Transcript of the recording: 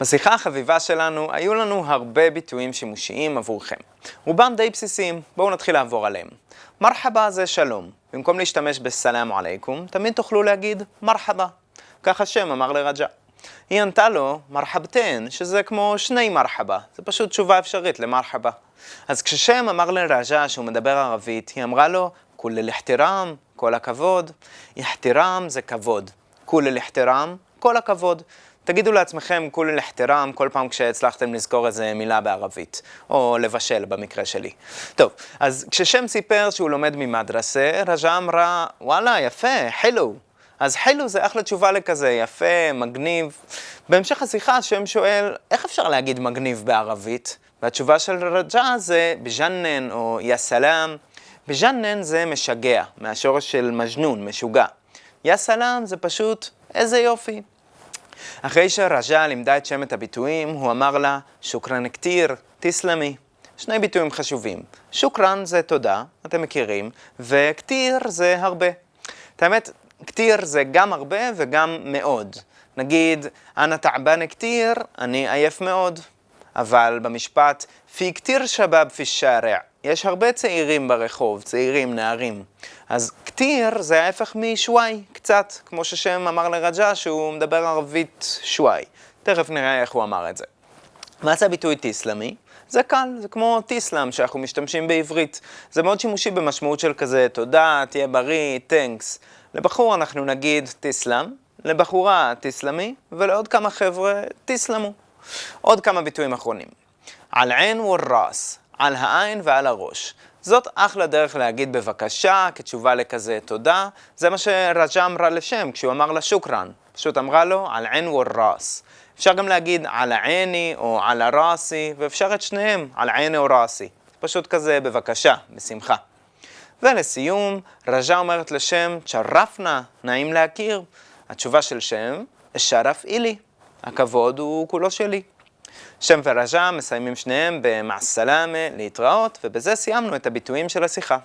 בשיחה החביבה שלנו היו לנו הרבה ביטויים שימושיים עבורכם. רובם די בסיסיים, בואו נתחיל לעבור עליהם. מרחבה זה שלום. במקום להשתמש בסלאם עליכום, תמיד תוכלו להגיד מרחבה. כך השם אמר לרג'ה. היא ענתה לו מרחבתן, שזה כמו שני מרחבה. זה פשוט תשובה אפשרית למרחבה. אז כששם אמר לרג'ה שהוא מדבר ערבית, היא אמרה לו כולל אחתירם, כל הכבוד. אחתירם זה כבוד. כולל אחתירם, כל הכבוד. תגידו לעצמכם כולל אחתירם כל פעם כשהצלחתם לזכור איזה מילה בערבית, או לבשל במקרה שלי. טוב, אז כששם סיפר שהוא לומד ממדרסה, רג'ה אמרה, וואלה, יפה, חילו. אז חילו זה אחלה תשובה לכזה, יפה, מגניב. בהמשך השיחה שם שואל, איך אפשר להגיד מגניב בערבית? והתשובה של רג'ה זה בג'נן או יא סלאם. בג'נן זה משגע, מהשורש של מג'נון, משוגע. יא סלאם זה פשוט איזה יופי. אחרי שרג'ה לימדה את שם את הביטויים, הוא אמר לה, שוקרן כתיר, תסלמי. שני ביטויים חשובים. שוקרן זה תודה, אתם מכירים, וכתיר זה הרבה. את האמת, כתיר זה גם הרבה וגם מאוד. נגיד, אנא תעבן כתיר, אני עייף מאוד. אבל במשפט, פי כתיר שבאב פי שערע, יש הרבה צעירים ברחוב, צעירים, נערים. אז כתיר זה ההפך משוואי, קצת, כמו ששם אמר לרג'ה שהוא מדבר ערבית שוואי. תכף נראה איך הוא אמר את זה. מה זה הביטוי תיסלמי? זה קל, זה כמו תיסלם שאנחנו משתמשים בעברית. זה מאוד שימושי במשמעות של כזה תודה, תהיה בריא, תנקס. לבחור אנחנו נגיד תיסלם, לבחורה תיסלמי, ולעוד כמה חבר'ה תיסלמו. עוד כמה ביטויים אחרונים. על עין וראס, על העין ועל הראש. זאת אחלה דרך להגיד בבקשה, כתשובה לכזה תודה. זה מה שרג'ה אמרה לשם כשהוא אמר לה שוקרן. פשוט אמרה לו על עין וראס. אפשר גם להגיד על העיני או על הראסי, ואפשר את שניהם, על עיני או ראסי. פשוט כזה בבקשה, בשמחה. ולסיום, רג'ה אומרת לשם, צ'רפנה, נעים להכיר. התשובה של שם, שרף אילי. הכבוד הוא כולו שלי. שם ורג'ה מסיימים שניהם במעסלמה, להתראות, ובזה סיימנו את הביטויים של השיחה.